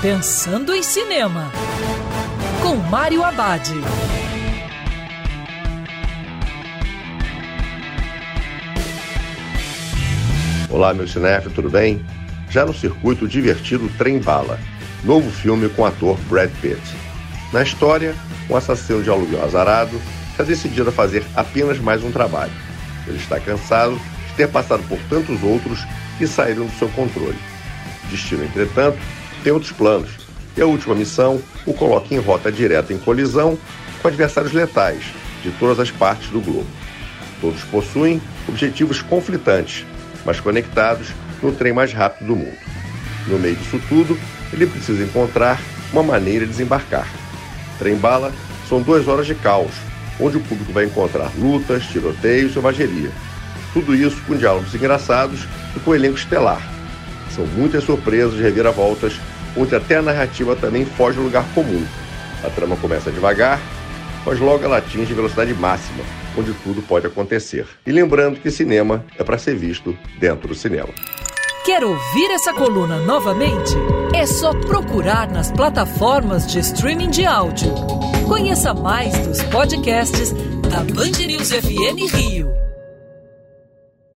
Pensando em Cinema, com Mário Abad. Olá, meu cinéfilo, tudo bem? Já no circuito divertido Trem Bala, novo filme com o ator Brad Pitt. Na história, um assassino de aluguel azarado está decidido a fazer apenas mais um trabalho. Ele está cansado de ter passado por tantos outros que saíram do seu controle. Destino, entretanto, tem outros planos, e a última missão o coloca em rota direta em colisão com adversários letais de todas as partes do globo. Todos possuem objetivos conflitantes, mas conectados no trem mais rápido do mundo. No meio disso tudo, ele precisa encontrar uma maneira de desembarcar. Trem-bala são duas horas de caos, onde o público vai encontrar lutas, tiroteios e selvageria. Tudo isso com diálogos engraçados e com elenco estelar. São muitas surpresas reviravoltas, onde até a narrativa também foge do lugar comum. A trama começa devagar, mas logo ela atinge velocidade máxima, onde tudo pode acontecer. E lembrando que cinema é para ser visto dentro do cinema. Quer ouvir essa coluna novamente? É só procurar nas plataformas de streaming de áudio. Conheça mais dos podcasts da Band News FM Rio.